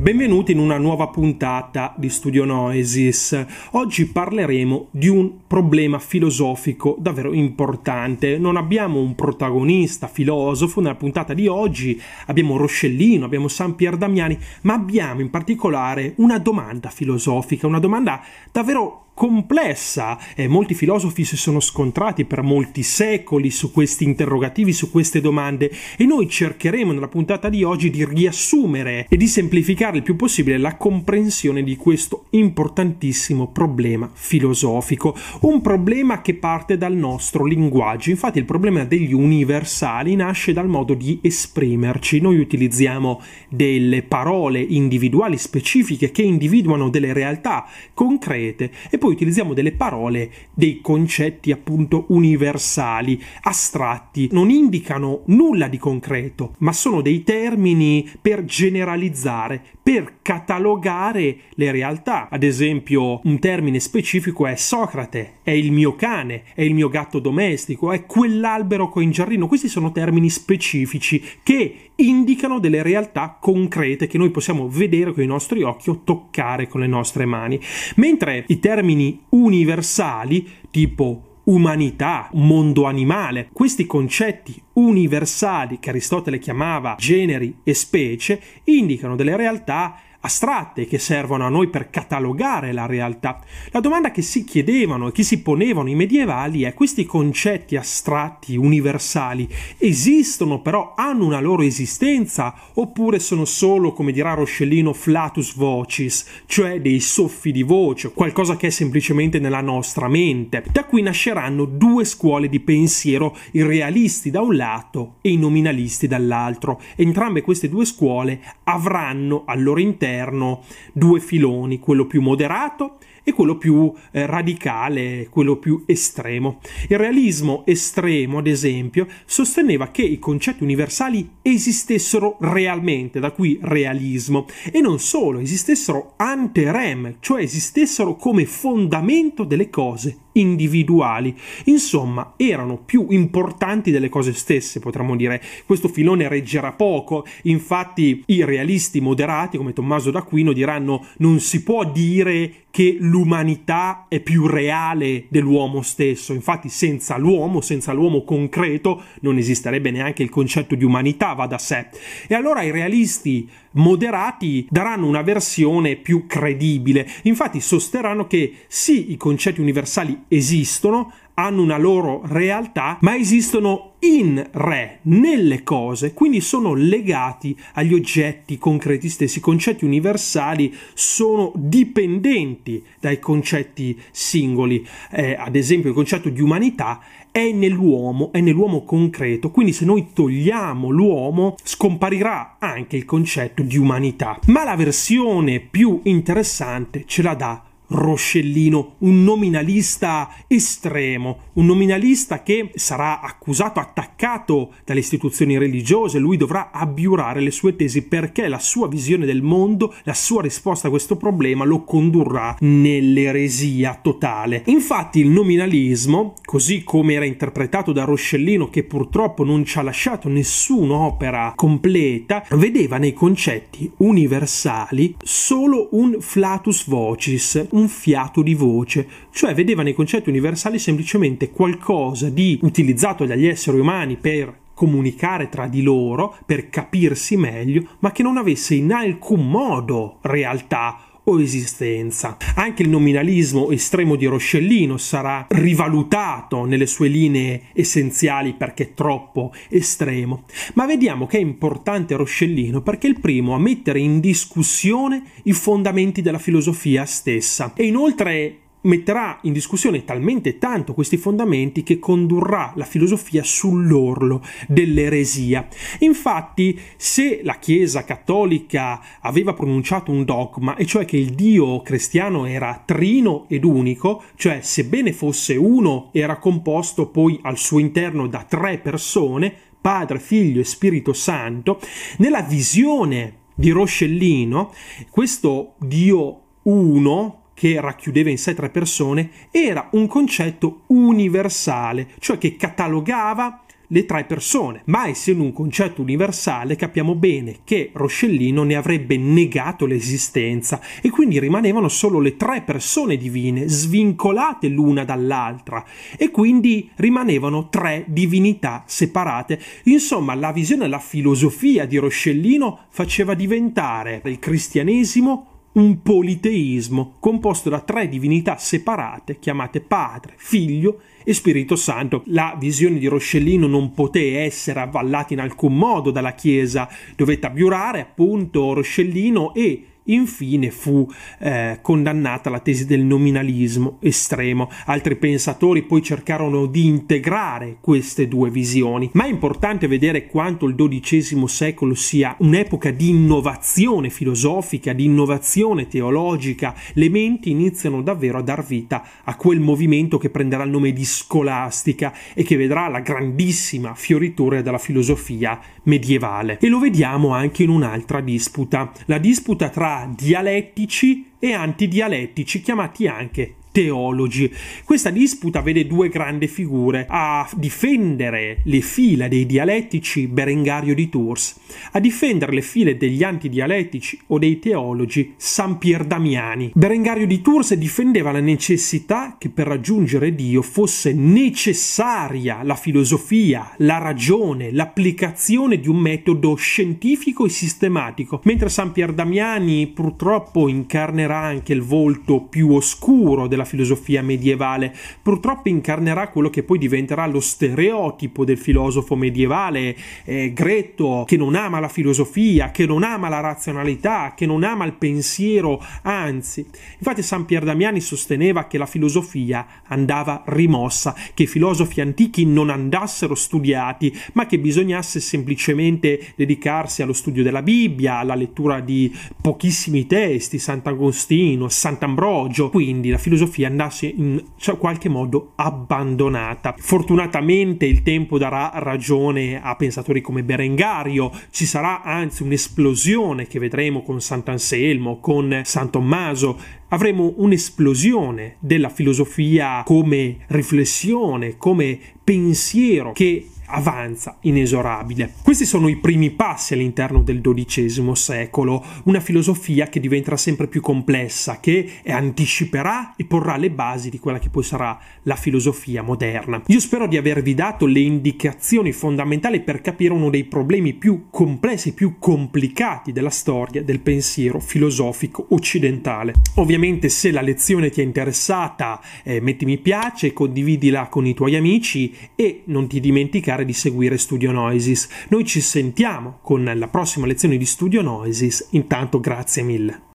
Benvenuti in una nuova puntata di Studio Noesis. Oggi parleremo di un problema filosofico davvero importante. Non abbiamo un protagonista filosofo nella puntata di oggi, abbiamo Roscellino, abbiamo San Pier Damiani, ma abbiamo in particolare una domanda filosofica, una domanda davvero complessa. Eh, molti filosofi si sono scontrati per molti secoli su questi interrogativi, su queste domande e noi cercheremo nella puntata di oggi di riassumere e di semplificare il più possibile la comprensione di questo importantissimo problema filosofico. Un problema che parte dal nostro linguaggio. Infatti il problema degli universali nasce dal modo di esprimerci. Noi utilizziamo delle parole individuali specifiche che individuano delle realtà concrete e poi utilizziamo delle parole, dei concetti appunto universali, astratti, non indicano nulla di concreto, ma sono dei termini per generalizzare, per catalogare le realtà. Ad esempio, un termine specifico è Socrate, è il mio cane, è il mio gatto domestico, è quell'albero in giardino. Questi sono termini specifici che indicano delle realtà concrete che noi possiamo vedere con i nostri occhi o toccare con le nostre mani. Mentre i termini universali, tipo umanità, mondo animale. Questi concetti universali che Aristotele chiamava generi e specie indicano delle realtà astratte che servono a noi per catalogare la realtà. La domanda che si chiedevano e che si ponevano i medievali è questi concetti astratti, universali, esistono però, hanno una loro esistenza oppure sono solo, come dirà Roscellino, flatus vocis, cioè dei soffi di voce, qualcosa che è semplicemente nella nostra mente. Da qui nasceranno due scuole di pensiero, i realisti da un lato e i nominalisti dall'altro. Entrambe queste due scuole avranno al loro interno all'interno due filoni, quello più moderato e quello più eh, radicale, quello più estremo. Il realismo estremo, ad esempio, sosteneva che i concetti universali esistessero realmente, da qui realismo, e non solo, esistessero ante rem, cioè esistessero come fondamento delle cose individuali. Insomma, erano più importanti delle cose stesse, potremmo dire. Questo filone reggerà poco, infatti i realisti moderati come Tommaso d'Aquino diranno non si può dire che l'umanità è più reale dell'uomo stesso. Infatti, senza l'uomo, senza l'uomo concreto, non esisterebbe neanche il concetto di umanità, va da sé. E allora i realisti moderati daranno una versione più credibile. Infatti sosterranno che sì, i concetti universali esistono, hanno una loro realtà, ma esistono in re, nelle cose, quindi sono legati agli oggetti concreti stessi. I concetti universali sono dipendenti dai concetti singoli. Eh, ad esempio, il concetto di umanità è nell'uomo, è nell'uomo concreto, quindi se noi togliamo l'uomo scomparirà anche il concetto di umanità. Ma la versione più interessante ce la dà Roscellino, un nominalista estremo, un nominalista che sarà accusato, attaccato dalle istituzioni religiose, lui dovrà abbiurare le sue tesi perché la sua visione del mondo, la sua risposta a questo problema lo condurrà nell'eresia totale. Infatti il nominalismo, così come era interpretato da Roscellino che purtroppo non ci ha lasciato nessun'opera completa, vedeva nei concetti universali solo un flatus vocis, un fiato di voce, cioè vedeva nei concetti universali semplicemente qualcosa di utilizzato dagli esseri umani per comunicare tra di loro, per capirsi meglio, ma che non avesse in alcun modo realtà esistenza. Anche il nominalismo estremo di Roscellino sarà rivalutato nelle sue linee essenziali perché troppo estremo, ma vediamo che è importante Roscellino perché è il primo a mettere in discussione i fondamenti della filosofia stessa e inoltre metterà in discussione talmente tanto questi fondamenti che condurrà la filosofia sull'orlo dell'eresia. Infatti, se la Chiesa cattolica aveva pronunciato un dogma, e cioè che il Dio cristiano era trino ed unico, cioè sebbene fosse uno, era composto poi al suo interno da tre persone, Padre, Figlio e Spirito Santo, nella visione di Roscellino, questo Dio uno, che racchiudeva in sé tre persone, era un concetto universale, cioè che catalogava le tre persone, ma essendo un concetto universale capiamo bene che Roscellino ne avrebbe negato l'esistenza e quindi rimanevano solo le tre persone divine, svincolate l'una dall'altra e quindi rimanevano tre divinità separate. Insomma, la visione la filosofia di Roscellino faceva diventare il cristianesimo un politeismo composto da tre divinità separate chiamate Padre, Figlio e Spirito Santo. La visione di Roscellino non poté essere avvallata in alcun modo dalla Chiesa, dovette abiurare appunto Roscellino e Infine fu eh, condannata la tesi del nominalismo estremo. Altri pensatori poi cercarono di integrare queste due visioni, ma è importante vedere quanto il XII secolo sia un'epoca di innovazione filosofica, di innovazione teologica. Le menti iniziano davvero a dar vita a quel movimento che prenderà il nome di scolastica e che vedrà la grandissima fioritura della filosofia medievale. E lo vediamo anche in un'altra disputa, la disputa tra dialettici e antidialettici, chiamati anche teologi. Questa disputa vede due grandi figure a difendere le fila dei dialettici Berengario di Tours, a difendere le file degli antidialettici o dei teologi San Pier Damiani. Berengario di Tours difendeva la necessità che per raggiungere Dio fosse necessaria la filosofia, la ragione, l'applicazione di un metodo scientifico e sistematico, mentre San Pier Damiani purtroppo incarnerà anche il volto più oscuro della della filosofia medievale, purtroppo incarnerà quello che poi diventerà lo stereotipo del filosofo medievale eh, gretto che non ama la filosofia, che non ama la razionalità, che non ama il pensiero, anzi. Infatti San Pier Damiani sosteneva che la filosofia andava rimossa, che i filosofi antichi non andassero studiati, ma che bisognasse semplicemente dedicarsi allo studio della Bibbia, alla lettura di pochissimi testi, Sant'Agostino, Sant'Ambrogio, quindi la filosofia filosofia andasse in cioè, qualche modo abbandonata. Fortunatamente il tempo darà ragione a pensatori come Berengario, ci sarà anzi un'esplosione che vedremo con Sant'Anselmo, con San Tommaso, avremo un'esplosione della filosofia come riflessione, come pensiero che avanza inesorabile. Questi sono i primi passi all'interno del XII secolo, una filosofia che diventerà sempre più complessa, che anticiperà e porrà le basi di quella che poi sarà la filosofia moderna. Io spero di avervi dato le indicazioni fondamentali per capire uno dei problemi più complessi, più complicati della storia del pensiero filosofico occidentale. Ovviamente se la lezione ti è interessata, eh, metti mi piace, condividila con i tuoi amici e non ti dimenticare di seguire Studio Noisis. Noi ci sentiamo con la prossima lezione di Studio Noisis. Intanto grazie mille.